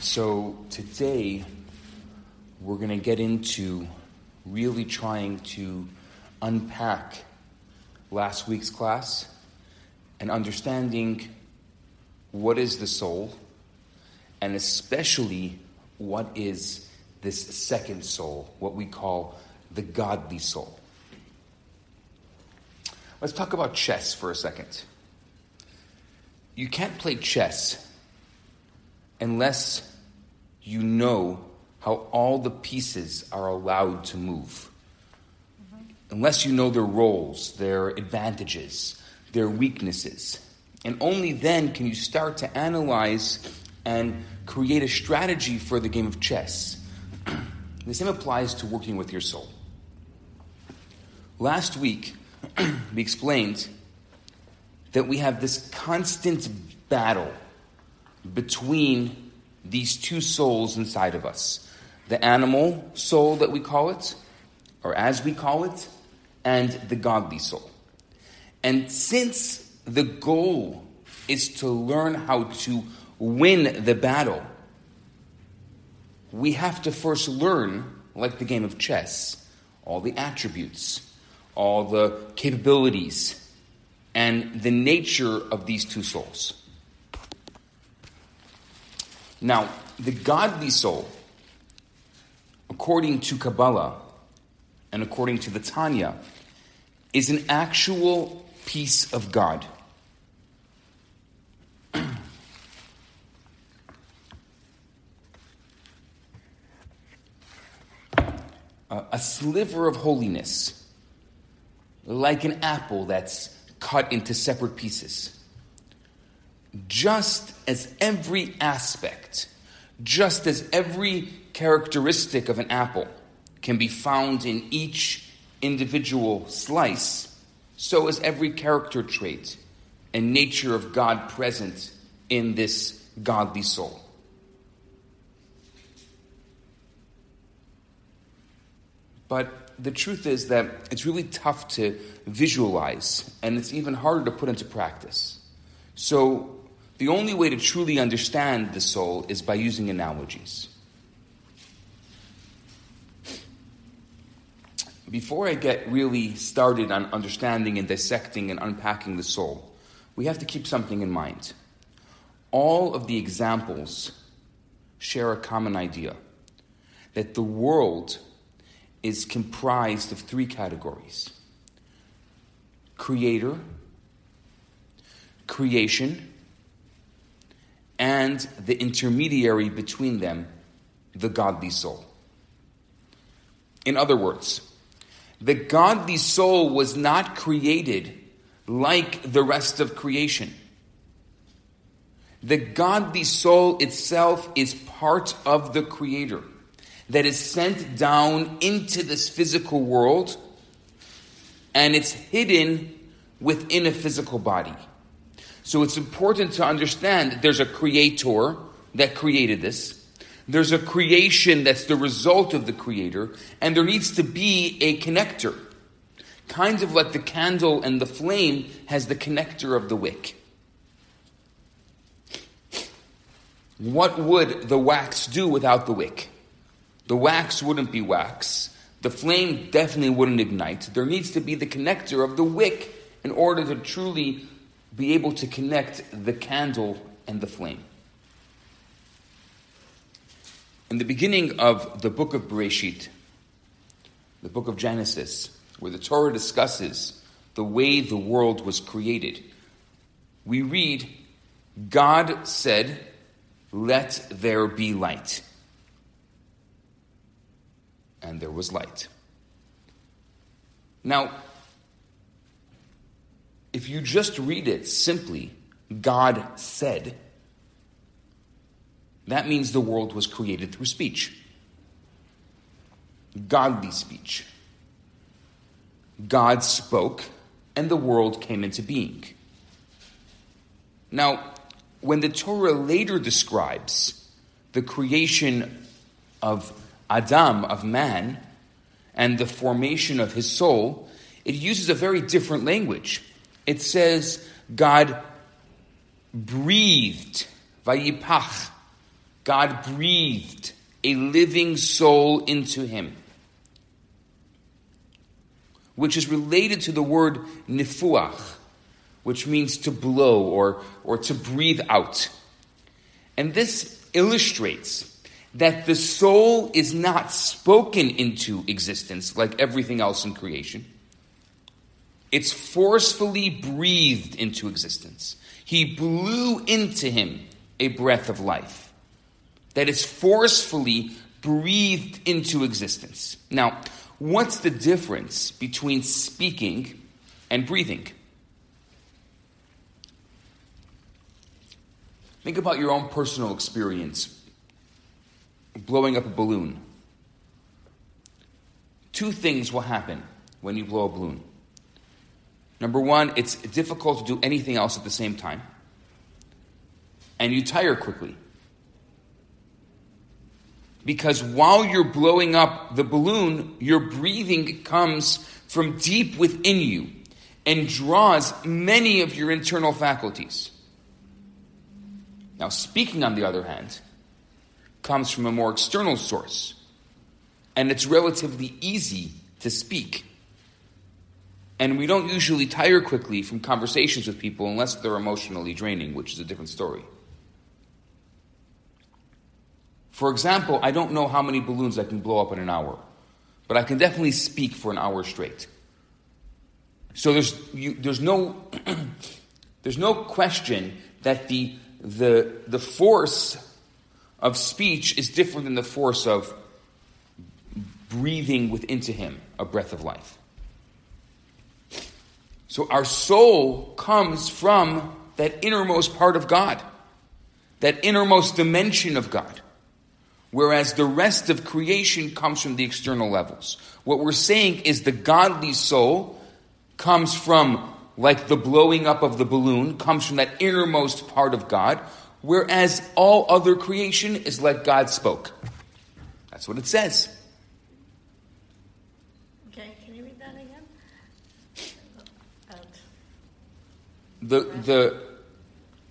So today we're going to get into really trying to unpack last week's class and understanding what is the soul and especially what is this second soul, what we call the godly soul. Let's talk about chess for a second. You can't play chess unless you know how all the pieces are allowed to move. Unless you know their roles, their advantages, their weaknesses. And only then can you start to analyze and create a strategy for the game of chess. the same applies to working with your soul. Last week, we explained that we have this constant battle between these two souls inside of us the animal soul that we call it, or as we call it, and the godly soul. And since the goal is to learn how to win the battle, we have to first learn, like the game of chess, all the attributes, all the capabilities, and the nature of these two souls. Now, the godly soul, according to Kabbalah and according to the Tanya, is an actual piece of God. a sliver of holiness, like an apple that's cut into separate pieces just as every aspect, just as every characteristic of an apple can be found in each individual slice, so is every character trait and nature of God present in this godly soul. But the truth is that it's really tough to visualize, and it's even harder to put into practice. So, the only way to truly understand the soul is by using analogies. Before I get really started on understanding and dissecting and unpacking the soul, we have to keep something in mind. All of the examples share a common idea that the world is comprised of three categories creator, creation, and the intermediary between them, the godly soul. In other words, the godly soul was not created like the rest of creation. The godly soul itself is part of the Creator that is sent down into this physical world and it's hidden within a physical body. So it's important to understand that there's a creator that created this. There's a creation that's the result of the creator, and there needs to be a connector. Kind of like the candle and the flame has the connector of the wick. What would the wax do without the wick? The wax wouldn't be wax. The flame definitely wouldn't ignite. There needs to be the connector of the wick in order to truly be able to connect the candle and the flame. In the beginning of the book of Bereshit, the book of Genesis, where the Torah discusses the way the world was created, we read, God said, Let there be light. And there was light. Now, if you just read it simply, God said, that means the world was created through speech. Godly speech. God spoke, and the world came into being. Now, when the Torah later describes the creation of Adam, of man, and the formation of his soul, it uses a very different language. It says God breathed, vayipach, God breathed a living soul into him, which is related to the word nifuach, which means to blow or, or to breathe out. And this illustrates that the soul is not spoken into existence like everything else in creation. It's forcefully breathed into existence. He blew into him a breath of life. That is forcefully breathed into existence. Now, what's the difference between speaking and breathing? Think about your own personal experience blowing up a balloon. Two things will happen when you blow a balloon. Number one, it's difficult to do anything else at the same time. And you tire quickly. Because while you're blowing up the balloon, your breathing comes from deep within you and draws many of your internal faculties. Now, speaking, on the other hand, comes from a more external source, and it's relatively easy to speak. And we don't usually tire quickly from conversations with people unless they're emotionally draining, which is a different story. For example, I don't know how many balloons I can blow up in an hour, but I can definitely speak for an hour straight. So there's, you, there's, no, there's no question that the, the, the force of speech is different than the force of breathing within to him a breath of life. So our soul comes from that innermost part of God, that innermost dimension of God. Whereas the rest of creation comes from the external levels. What we're saying is the godly soul comes from, like the blowing up of the balloon, comes from that innermost part of God, whereas all other creation is like God spoke. That's what it says. Okay, can you read that again? The, the,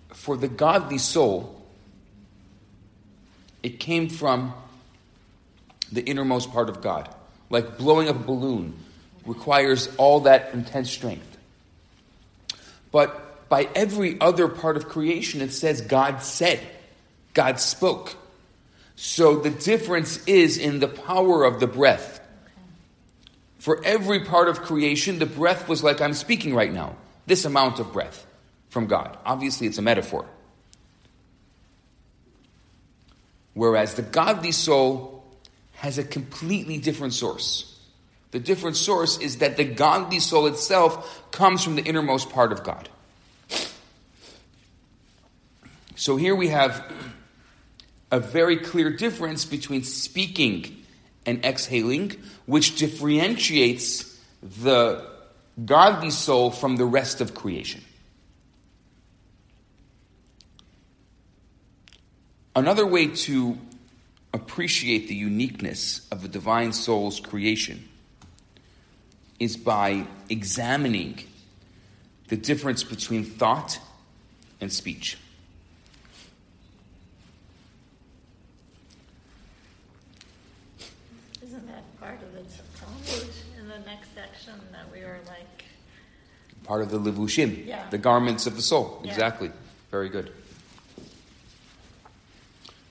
for the godly soul, it came from the innermost part of God. Like blowing up a balloon requires all that intense strength. But by every other part of creation, it says God said, God spoke. So the difference is in the power of the breath. For every part of creation, the breath was like I'm speaking right now. This amount of breath from God. Obviously, it's a metaphor. Whereas the godly soul has a completely different source. The different source is that the godly soul itself comes from the innermost part of God. So here we have a very clear difference between speaking and exhaling, which differentiates the godly soul from the rest of creation. Another way to appreciate the uniqueness of the divine soul's creation is by examining the difference between thought and speech. Part of the levushim, yeah. the garments of the soul. Yeah. Exactly. Very good.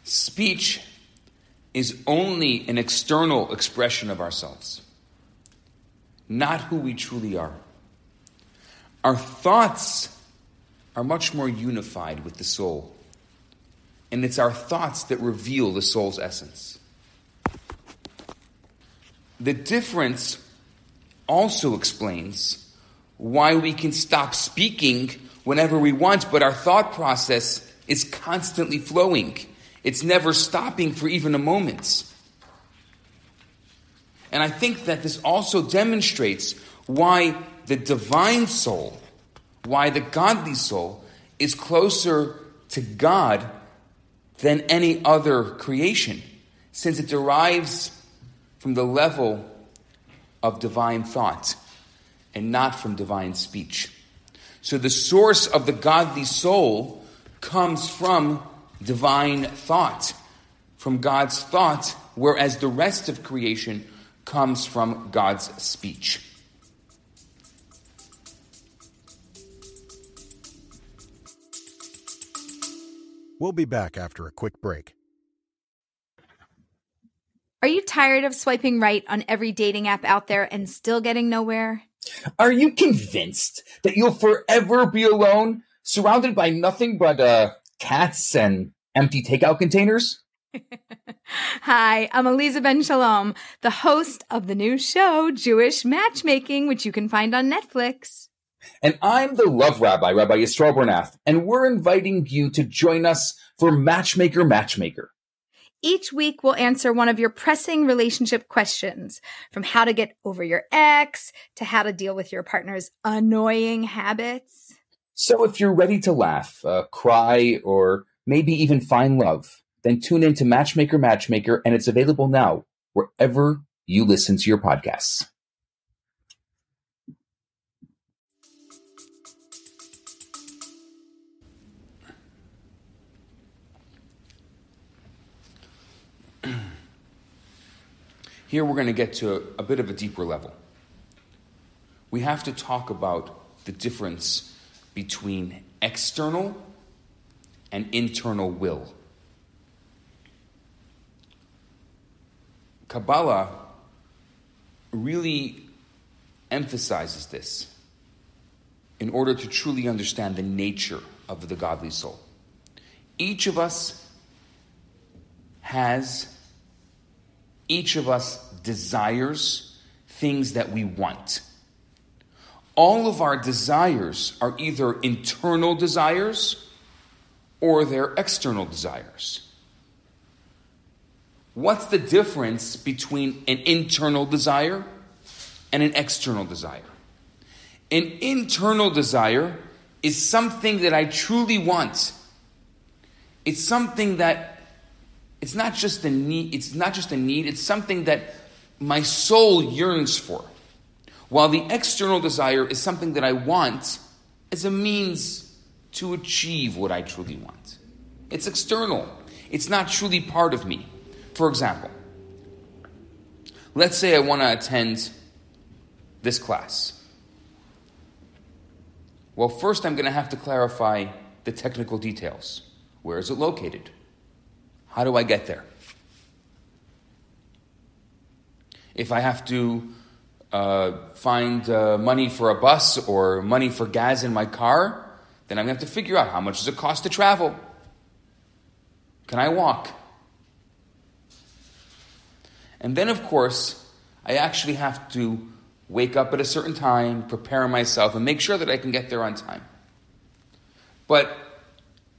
Speech is only an external expression of ourselves, not who we truly are. Our thoughts are much more unified with the soul, and it's our thoughts that reveal the soul's essence. The difference also explains why we can stop speaking whenever we want, but our thought process is constantly flowing. It's never stopping for even a moment. And I think that this also demonstrates why the divine soul, why the godly soul, is closer to God than any other creation, since it derives from the level of divine thought and not from divine speech. So the source of the godly soul comes from divine thought, from God's thought, whereas the rest of creation comes from God's speech. We'll be back after a quick break. Are you tired of swiping right on every dating app out there and still getting nowhere? Are you convinced that you'll forever be alone, surrounded by nothing but uh, cats and empty takeout containers? Hi, I'm Aleeza Ben Shalom, the host of the new show, Jewish Matchmaking, which you can find on Netflix. And I'm the love rabbi, Rabbi Yisrael Bernath, and we're inviting you to join us for Matchmaker Matchmaker. Each week, we'll answer one of your pressing relationship questions from how to get over your ex to how to deal with your partner's annoying habits. So if you're ready to laugh, uh, cry, or maybe even find love, then tune in to Matchmaker Matchmaker, and it's available now wherever you listen to your podcasts. Here we're going to get to a, bit of a deeper level. We have to talk about the difference between external and internal will. Kabbalah really emphasizes this in order to truly understand the nature of the godly soul. Each of us has each of us desires things that we want. All of our desires are either internal desires or they're external desires. What's the difference between an internal desire and an external desire? An internal desire is something that I truly want. It's something that it's not just a need, it's not just a need, it's something that my soul yearns for. While the external desire is something that I want as a means to achieve what I truly want. It's external. It's not truly part of me. For example, let's say I want to attend this class. Well, first I'm going to have to clarify the technical details. Where is it located? How do I get there? If I have to uh, find uh, money for a bus or money for gas in my car, then I'm going to have to figure out how much does it cost to travel? Can I walk? And then, of course, I actually have to wake up at a certain time, prepare myself, and make sure that I can get there on time. But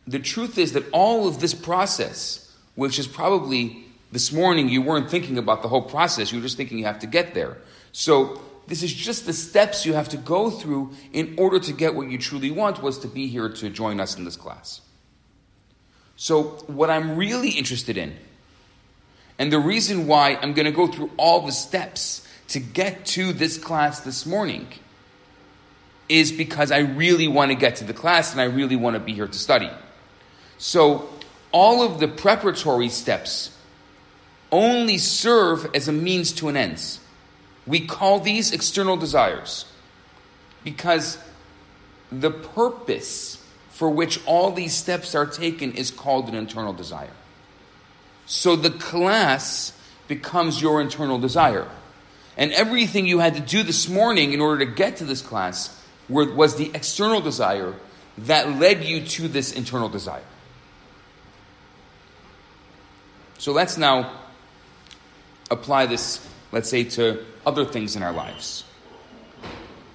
the truth is that all of this process which is probably this morning you weren't thinking about the whole process, you were just thinking you have to get there. So, this is just the steps you have to go through in order to get what you truly want, was to be here to join us in this class. So, what I'm really interested in, and the reason why I'm going to go through all the steps to get to this class this morning, is because I really want to get to the class and I really want to be here to study. So, all of the preparatory steps only serve as a means to an end. We call these external desires because the purpose for which all these steps are taken is called an internal desire. So the class becomes your internal desire. And everything you had to do this morning in order to get to this class was the external desire that led you to this internal desire. So let's now apply this, let's say, to other things in our lives.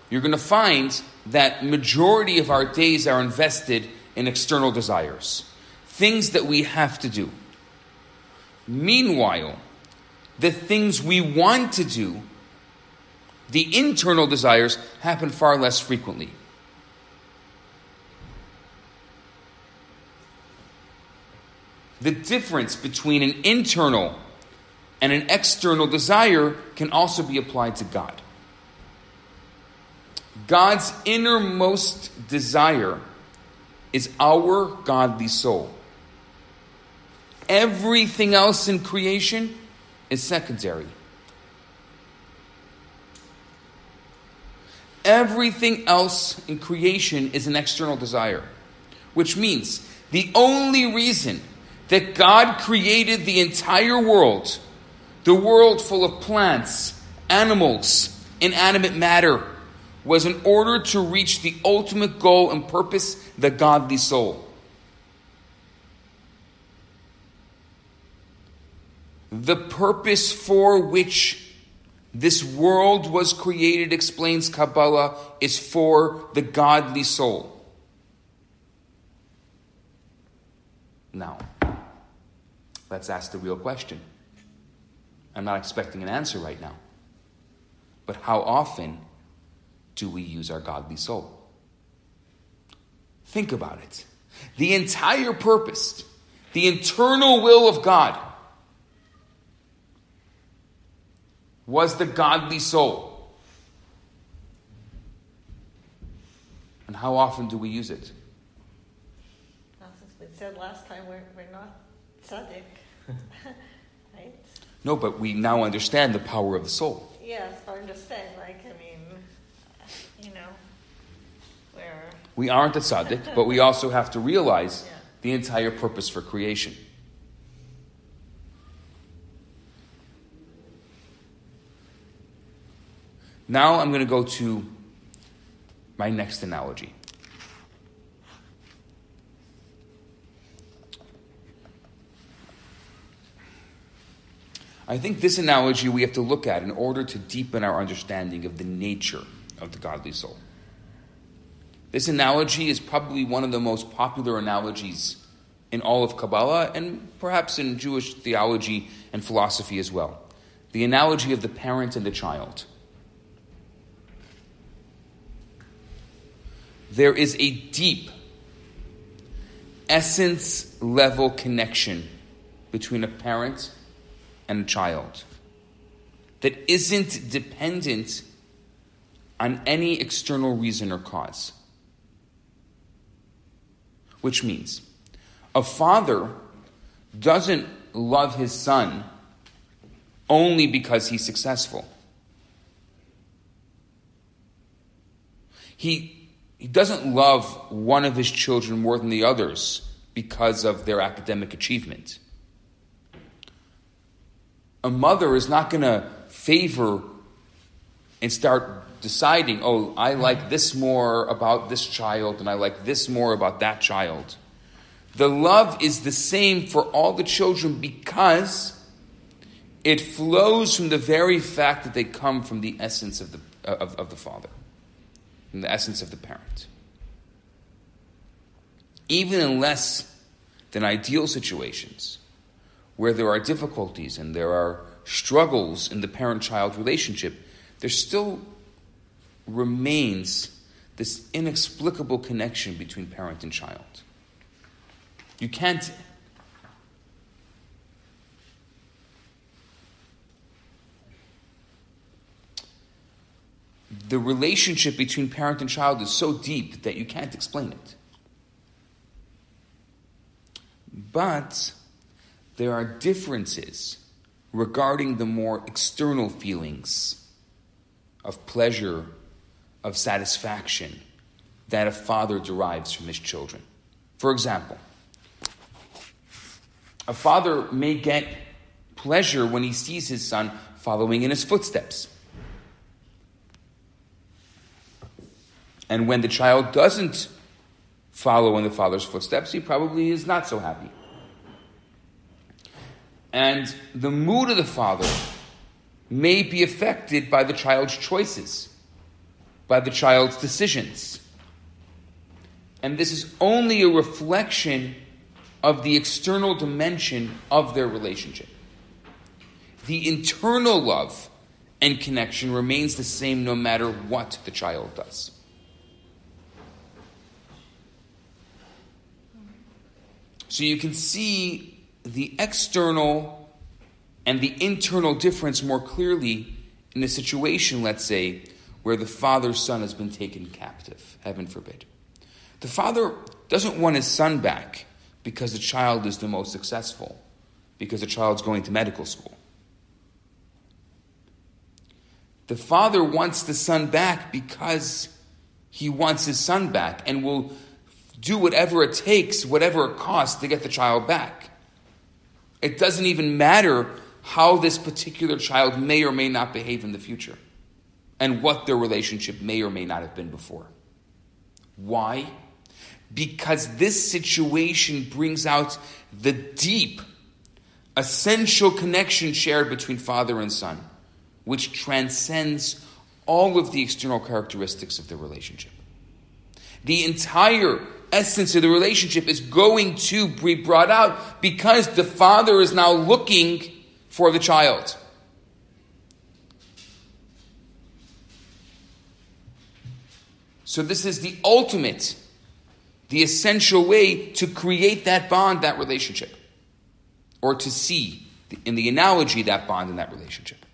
You're going to find that majority of our days are invested in external desires, things that we have to do. Meanwhile, the things we want to do, the internal desires, happen far less frequently. The difference between an internal and an external desire can also be applied to God. God's innermost desire is our godly soul. Everything else in creation is secondary. Everything else in creation is an external desire, which means the only reason that God created the entire world, the world full of plants, animals, inanimate matter, was in order to reach the ultimate goal and purpose, the godly soul. The purpose for which this world was created, explains Kabbalah, is for the godly soul. Now, let's ask the real question. I'm not expecting an answer right now. But how often do we use our godly soul? Think about it. The entire purpose, the internal will of God, was the godly soul. And how often do we use it? Since we said last time, we're, we're not tzaddik, right? No, but we now understand the power of the soul. Yes, I understand. Like, I mean, you know, where We aren't a tzaddik, but we also have to realize Yeah. the entire purpose for creation. Now I'm going to go to my next analogy. I think this analogy we have to look at in order to deepen our understanding of the nature of the godly soul. This analogy is probably one of the most popular analogies in all of Kabbalah and perhaps in Jewish theology and philosophy as well. The analogy of the parent and the child. There is a deep, essence level connection between a parent and a child that isn't dependent on any external reason or cause. Which means a father doesn't love his son only because he's successful. He, he doesn't love one of his children more than the others because of their academic achievement. A mother is not going to favor and start deciding, oh, I like this more about this child and I like this more about that child. The love is the same for all the children because it flows from the very fact that they come from the essence of the, of, of the father, from the essence of the parent. Even in less than ideal situations, where there are difficulties and there are struggles in the parent child relationship, there still remains this inexplicable connection between parent and child. You can't. The relationship between parent and child is so deep that you can't explain it. But there are differences regarding the more external feelings of pleasure, of satisfaction that a father derives from his children. For example, a father may get pleasure when he sees his son following in his footsteps. And when the child doesn't follow in the father's footsteps, he probably is not so happy. And the mood of the father may be affected by the child's choices, by the child's decisions. And this is only a reflection of the external dimension of their relationship. The internal love and connection remains the same no matter what the child does. So you can see the external and the internal difference more clearly in a situation, let's say, where the father's son has been taken captive, heaven forbid. The father doesn't want his son back because the child is the most successful because the child's going to medical school. The father wants the son back because he wants his son back and will do whatever it takes, whatever it costs to get the child back. It doesn't even matter how this particular child may or may not behave in the future and what their relationship may or may not have been before. Why? Because this situation brings out the deep, essential connection shared between father and son, which transcends all of the external characteristics of the relationship. The entire essence of the relationship is going to be brought out because the father is now looking for the child. So, this is the ultimate, the essential way to create that bond, that relationship, or to see, in the analogy, that bond in that relationship.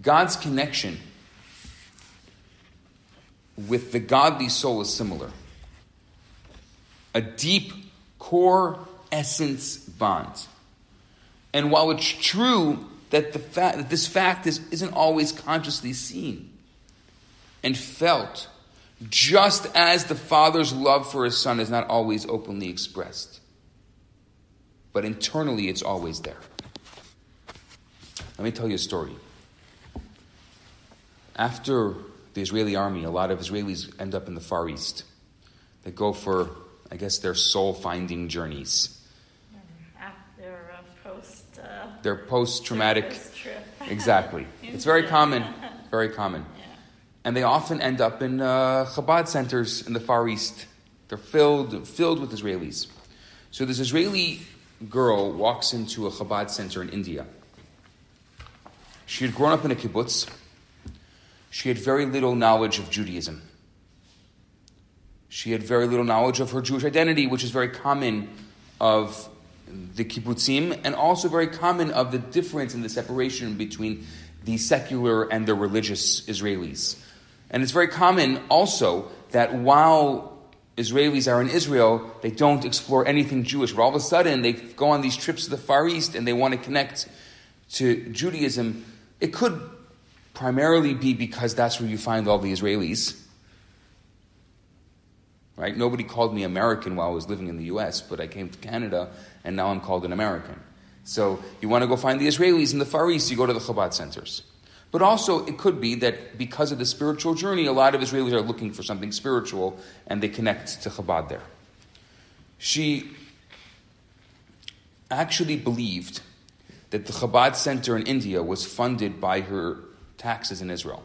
God's connection with the godly soul is similar. A deep core essence bond. And while it's true that, the fact, that this fact is, isn't always consciously seen and felt, just as the father's love for his son is not always openly expressed, but internally it's always there. Let me tell you a story. After the Israeli army, a lot of Israelis end up in the Far East. They go for, I guess, their soul finding journeys. After a post. Uh, Their post traumatic. Exactly. It's very common. Very common. Yeah. And they often end up in uh, Chabad centers in the Far East. They're filled, filled with Israelis. So this Israeli girl walks into a Chabad center in India. She had grown up in a kibbutz. She had very little knowledge of Judaism. She had very little knowledge of her Jewish identity, which is very common of the kibbutzim, and also very common of the difference in the separation between the secular and the religious Israelis. And it's very common also that while Israelis are in Israel, they don't explore anything Jewish. But all of a sudden, they go on these trips to the Far East and they want to connect to Judaism. It could primarily be because that's where you find all the Israelis. Right? Nobody called me American while I was living in the US, but I came to Canada and now I'm called an American. So you want to go find the Israelis in the Far East, you go to the Chabad centers. But also, it could be that because of the spiritual journey, a lot of Israelis are looking for something spiritual and they connect to Chabad there. She actually believed that the Chabad center in India was funded by her taxes in Israel.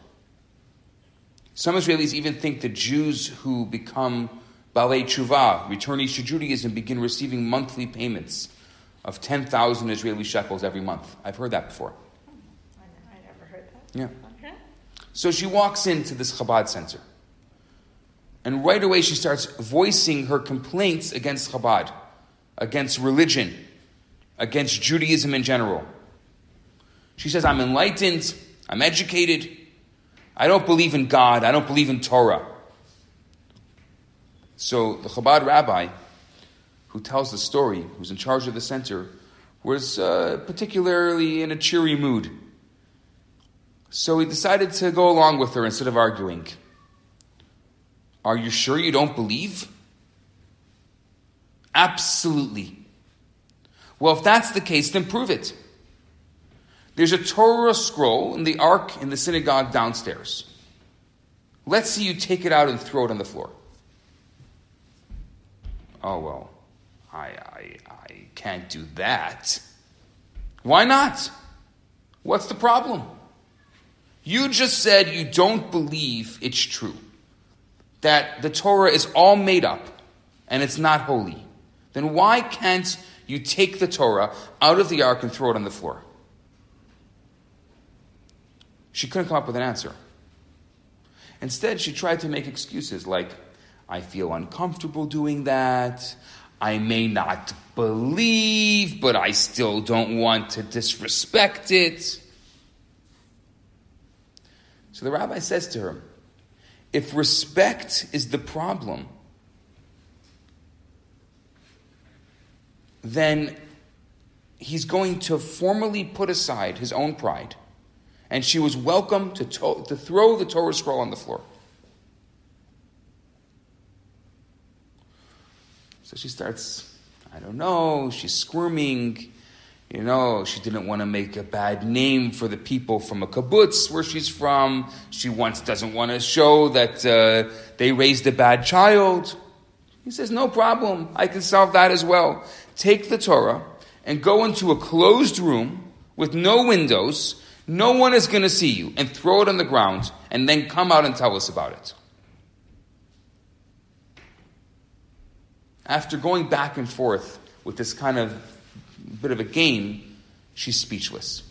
Some Israelis even think that Jews who become Balei Tshuva, returnees to Judaism, begin receiving monthly payments of 10,000 Israeli shekels every month. I've heard that before. I, I never heard that. Yeah. Okay. So she walks into this Chabad center. And right away she starts voicing her complaints against Chabad, against religion, against Judaism in general. She says, I'm enlightened, I'm educated, I don't believe in God, I don't believe in Torah. So the Chabad rabbi who tells the story, who's in charge of the center, was uh, particularly in a cheery mood. So he decided to go along with her instead of arguing. Are you sure you don't believe? Absolutely. Well, if that's the case, then prove it. There's a Torah scroll in the ark in the synagogue downstairs. Let's see you take it out and throw it on the floor. Oh, well, I, I, I can't do that. Why not? What's the problem? You just said you don't believe it's true. That the Torah is all made up and it's not holy. Then why can't you take the Torah out of the ark and throw it on the floor? She couldn't come up with an answer. Instead, she tried to make excuses like, I feel uncomfortable doing that. I may not believe, but I still don't want to disrespect it. So the rabbi says to her, if respect is the problem, then he's going to formally put aside his own pride and she was welcome to, to, to throw the Torah scroll on the floor. So she starts, I don't know, she's squirming. You know, she didn't want to make a bad name for the people from a kibbutz where she's from. She once doesn't want to show that uh, they raised a bad child. He says, No problem. I can solve that as well. Take the Torah and go into a closed room with no windows. No one is going to see you and throw it on the ground and then come out and tell us about it. After going back and forth with this kind of bit of a game, she's speechless.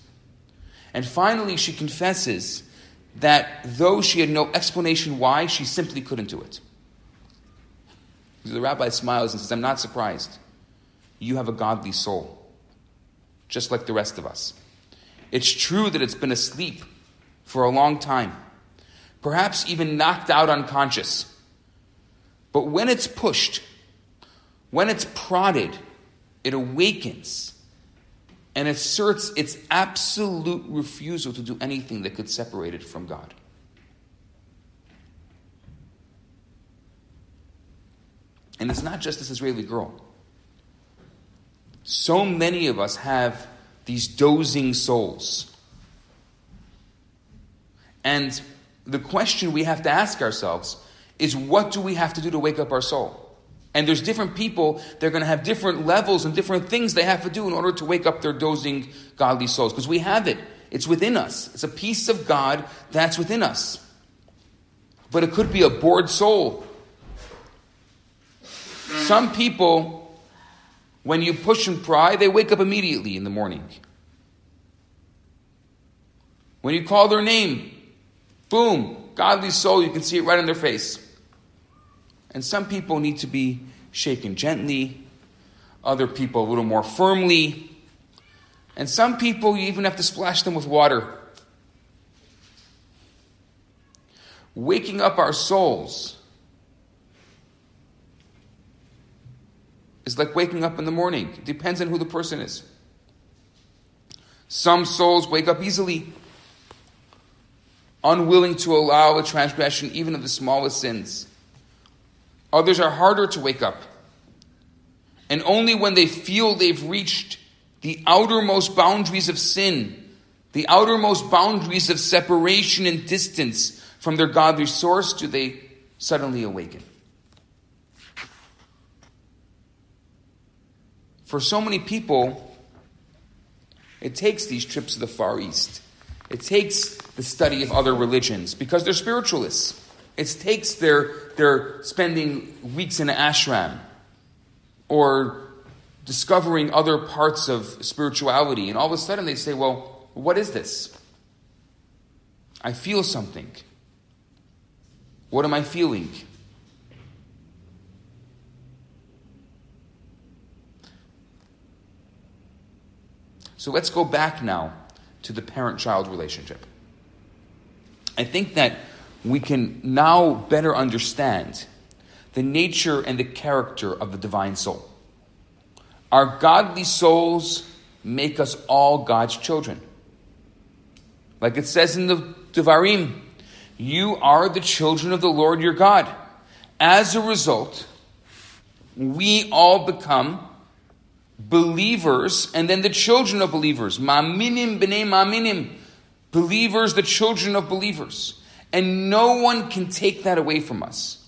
And finally, she confesses that though she had no explanation why, she simply couldn't do it. The rabbi smiles and says, I'm not surprised. You have a godly soul, just like the rest of us. It's true that it's been asleep for a long time, perhaps even knocked out unconscious. But when it's pushed, when it's prodded, it awakens and asserts its absolute refusal to do anything that could separate it from God. And it's not just this Israeli girl. So many of us have these dozing souls. And the question we have to ask ourselves is what do we have to do to wake up our soul? And there's different people, they're going to have different levels and different things they have to do in order to wake up their dozing godly souls. Because we have it, it's within us. It's a piece of God that's within us. But it could be a bored soul some people, when you push and pry, they wake up immediately in the morning. When you call their name, boom, godly soul, you can see it right in their face. And some people need to be shaken gently, other people a little more firmly, and some people you even have to splash them with water. Waking up our souls is like waking up in the morning. It depends on who the person is. Some souls wake up easily, unwilling to allow a transgression even of the smallest sins. Others are harder to wake up. And only when they feel they've reached the outermost boundaries of sin, the outermost boundaries of separation and distance from their godly source, do they suddenly awaken. For so many people, it takes these trips to the Far East. It takes the study of other religions because they're spiritualists. It takes their, their spending weeks in an ashram or discovering other parts of spirituality. And all of a sudden they say, well, what is this? I feel something. What am I feeling? So let's go back now to the parent child relationship. I think that we can now better understand the nature and the character of the divine soul. Our godly souls make us all God's children. Like it says in the Devarim, you are the children of the Lord your God. As a result, we all become believers, and then the children of believers. Ma'aminim b'nei ma'aminim. Believers, the children of believers. And no one can take that away from us.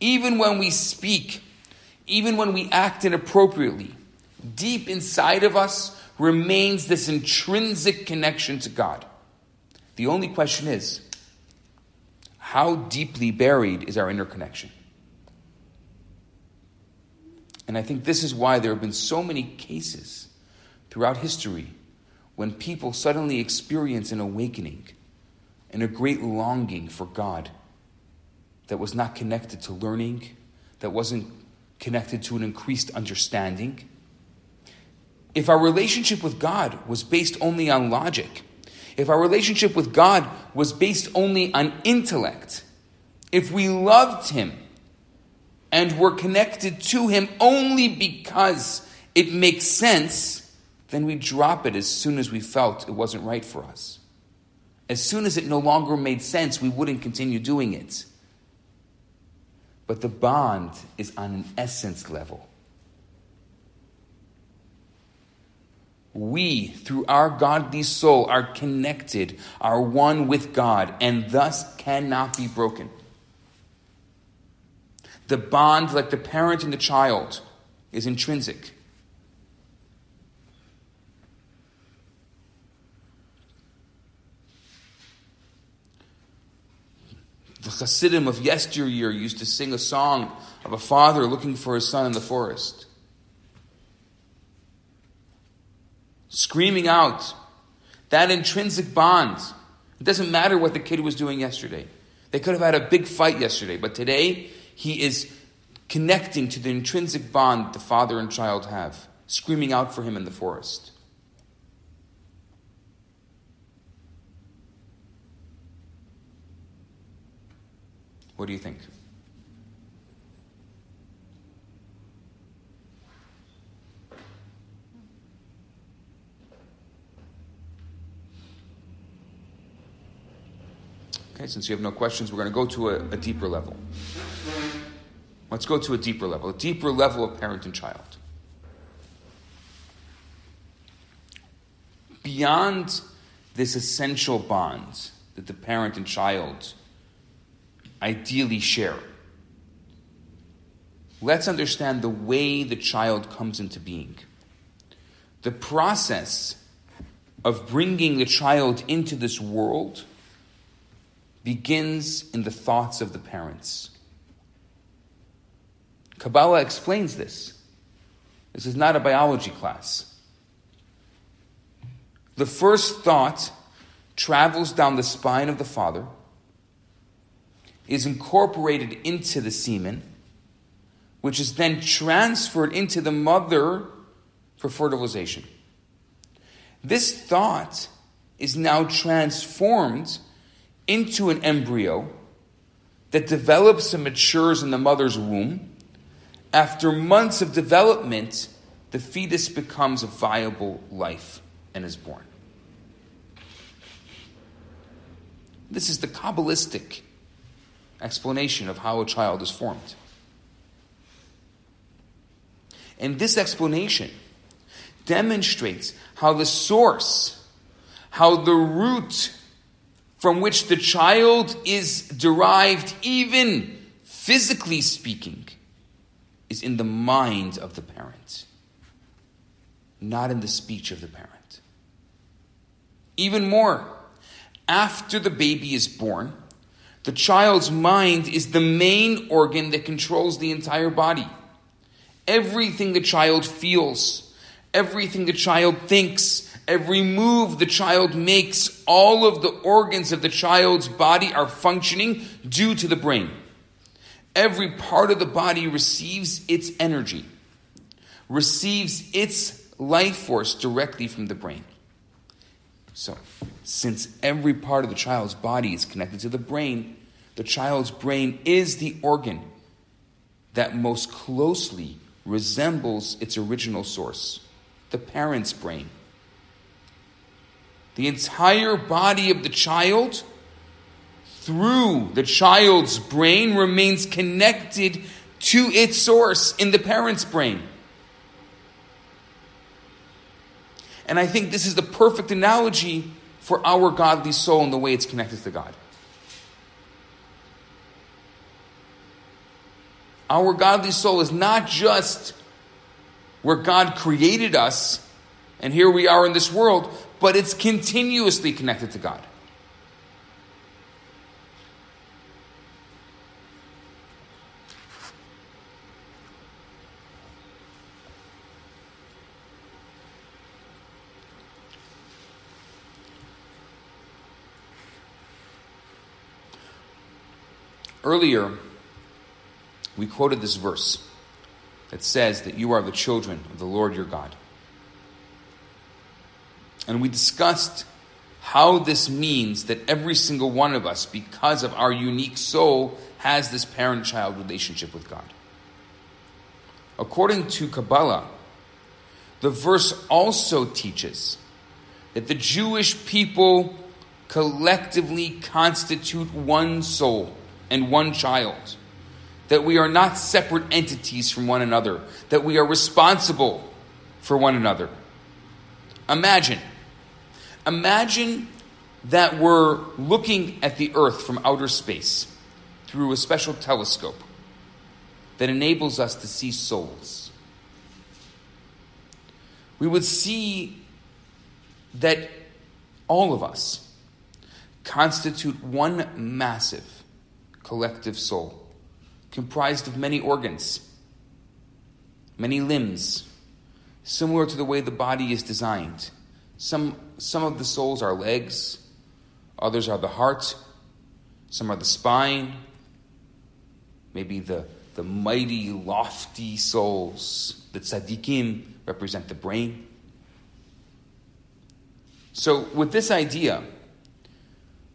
Even when we speak, even when we act inappropriately, deep inside of us remains this intrinsic connection to God. The only question is, how deeply buried is our interconnection? And I think this is why there have been so many cases throughout history when people suddenly experience an awakening and a great longing for God that was not connected to learning, that wasn't connected to an increased understanding. If our relationship with God was based only on logic, if our relationship with God was based only on intellect, if we loved Him and were connected to Him only because it makes sense, then we drop it as soon as we felt it wasn't right for us. As soon as it no longer made sense, we wouldn't continue doing it. But the bond is on an essence level. We, through our godly soul, are connected, are one with God, and thus cannot be broken. The bond, like the parent and the child, is intrinsic. The Hasidim of yesteryear used to sing a song of a father looking for his son in the forest. Screaming out that intrinsic bond. It doesn't matter what the kid was doing yesterday. They could have had a big fight yesterday, but today he is connecting to the intrinsic bond the father and child have, screaming out for him in the forest. What do you think? Okay, since you have no questions, we're going to go to a, a deeper level. Let's go to a deeper level, a deeper level of parent and child. Beyond this essential bond that the parent and child ideally share, let's understand the way the child comes into being. The process of bringing the child into this world begins in the thoughts of the parents. Kabbalah explains this. This is not a biology class. The first thought travels down the spine of the father, is incorporated into the semen, which is then transferred into the mother for fertilization. This thought is now transformed into an embryo that develops and matures in the mother's womb. After months of development, the fetus becomes a viable life and is born. This is the Kabbalistic explanation of how a child is formed. And this explanation demonstrates how the source, how the root from which the child is derived, even physically speaking, is in the mind of the parent, not in the speech of the parent. Even more, after the baby is born, the child's mind is the main organ that controls the entire body. Everything the child feels, everything the child thinks, Every move the child makes, all of the organs of the child's body are functioning due to the brain. Every part of the body receives its energy, receives its life force directly from the brain. So, since every part of the child's body is connected to the brain, the child's brain is the organ that most closely resembles its original source, the parent's brain. The entire body of the child, through the child's brain, remains connected to its source in the parent's brain. And I think this is the perfect analogy for our godly soul and the way it's connected to God. Our godly soul is not just where God created us and here we are in this world, but it's continuously connected to God. Earlier, we quoted this verse that says that you are the children of the Lord your God. And we discussed how this means that every single one of us, because of our unique soul, has this parent child relationship with God. According to Kabbalah, the verse also teaches that the Jewish people collectively constitute one soul and one child, that we are not separate entities from one another, that we are responsible for one another. Imagine, imagine that we're looking at the earth from outer space through a special telescope that enables us to see souls. We would see that all of us constitute one massive collective soul comprised of many organs, many limbs, similar to the way the body is designed. Some, some of the souls are legs, others are the heart, some are the spine, maybe the, the mighty, lofty souls. The tzaddikim represent the brain. So, with this idea,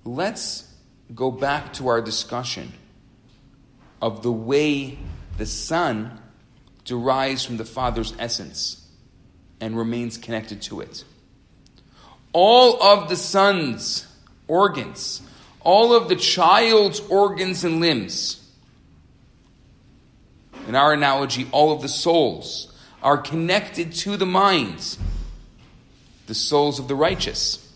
let's go back to our discussion of the way the Son derives from the Father's essence and remains connected to it. All of the Son's organs, all of the child's organs and limbs, in our analogy, all of the souls, are connected to the minds, the souls of the righteous.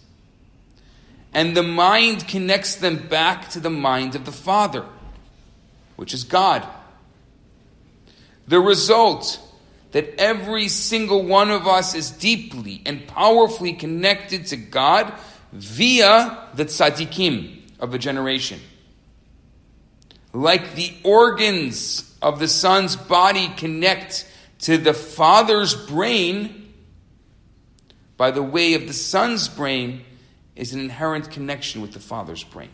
And the mind connects them back to the mind of the Father, which is God. The result that every single one of us is deeply and powerfully connected to God via the tzaddikim of a generation. Like the organs of the Son's body connect to the Father's brain, by the way of the Son's brain is an inherent connection with the Father's brain.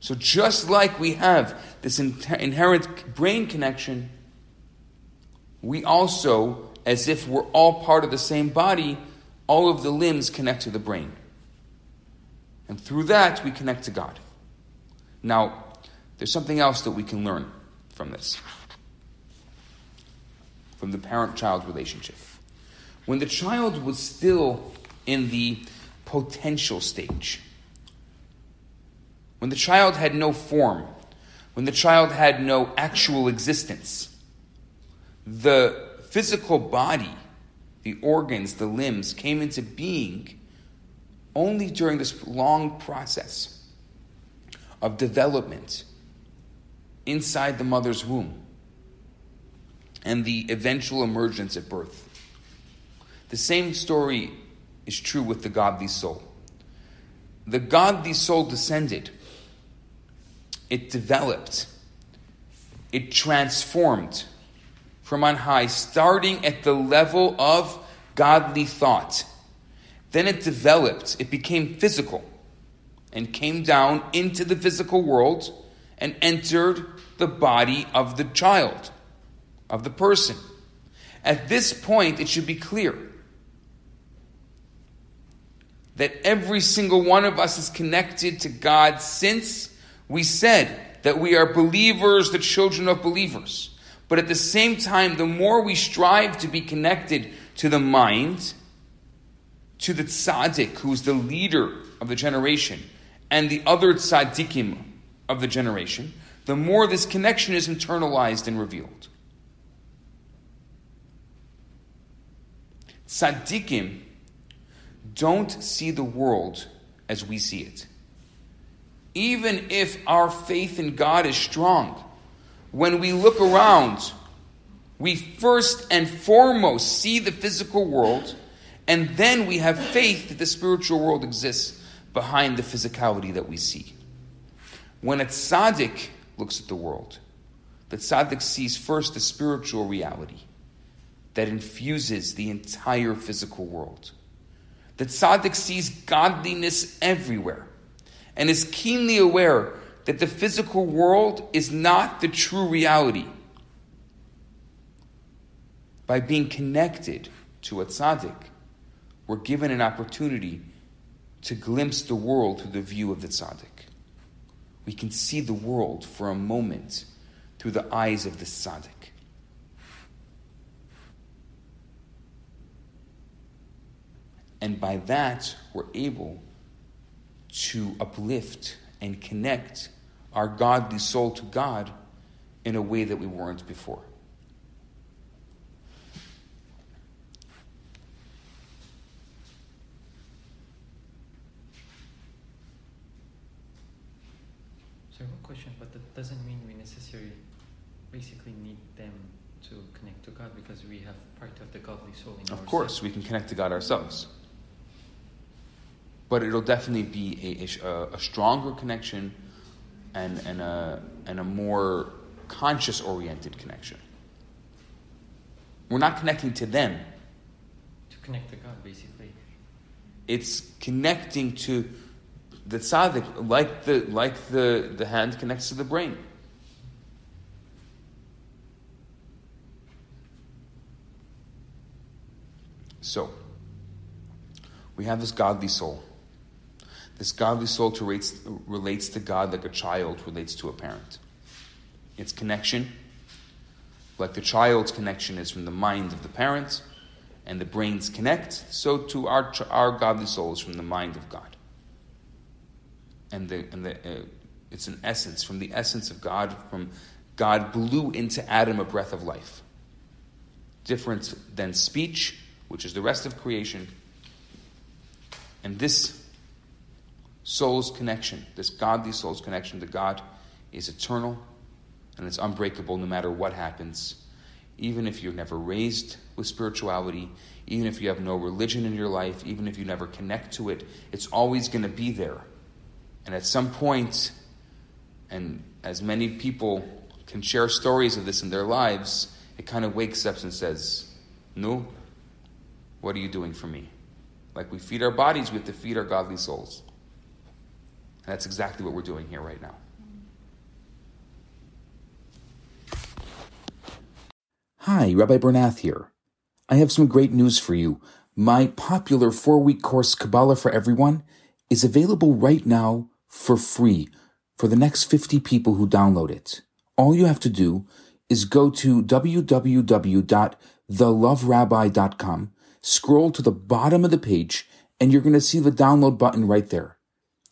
So, just like we have this inherent brain connection, we also, as if we're all part of the same body, all of the limbs connect to the brain. And through that, we connect to God. Now, there's something else that we can learn from this, from the parent child relationship. When the child was still in the potential stage, when the child had no form, when the child had no actual existence, the physical body, the organs, the limbs came into being only during this long process of development inside the mother's womb and the eventual emergence at birth. The same story is true with the godly soul. The godly soul descended it developed, it transformed from on high, starting at the level of godly thought. Then it developed, it became physical, and came down into the physical world and entered the body of the child, of the person. At this point, it should be clear that every single one of us is connected to God since we said that we are believers, the children of believers. But at the same time, the more we strive to be connected to the mind, to the tzaddik, who's the leader of the generation, and the other tzaddikim of the generation, the more this connection is internalized and revealed. Tzaddikim don't see the world as we see it even if our faith in God is strong, when we look around, we first and foremost see the physical world, and then we have faith that the spiritual world exists behind the physicality that we see. When a tzaddik looks at the world, the tzaddik sees first the spiritual reality that infuses the entire physical world. The tzaddik sees godliness everywhere and is keenly aware that the physical world is not the true reality. By being connected to a tzaddik, we're given an opportunity to glimpse the world through the view of the tzaddik. We can see the world for a moment through the eyes of the tzaddik. And by that, we're able to uplift and connect our godly soul to God in a way that we weren't before. So, one question, but that doesn't mean we necessarily basically need them to connect to God because we have part of the godly soul in Of course, we can connect to God ourselves. But it'll definitely be a, a, a stronger connection and, and, a, and a more conscious oriented connection. We're not connecting to them, To connect to God, basically. it's connecting to the tzaddik, like the, like the, the hand connects to the brain. So, we have this godly soul. This godly soul relates, relates to God like a child relates to a parent. Its connection, like the child's connection is from the mind of the parent, and the brains connect, so to our, our godly souls from the mind of God. And, the, and the, uh, it's an essence, from the essence of God, from God blew into Adam a breath of life. Different than speech, which is the rest of creation. And this soul's connection, this godly soul's connection to God, is eternal and it's unbreakable no matter what happens. Even if you're never raised with spirituality, even if you have no religion in your life, even if you never connect to it, it's always going to be there. And at some point, and as many people can share stories of this in their lives, it kind of wakes up and says, No, what are you doing for me? Like we feed our bodies, we have to feed our godly souls. And that's exactly what we're doing here right now. Hi, Rabbi Bernath here. I have some great news for you. My popular four week course, Kabbalah for Everyone, is available right now for free for the next 50 people who download it. All you have to do is go to www.theloverabbi.com, scroll to the bottom of the page, and you're going to see the download button right there.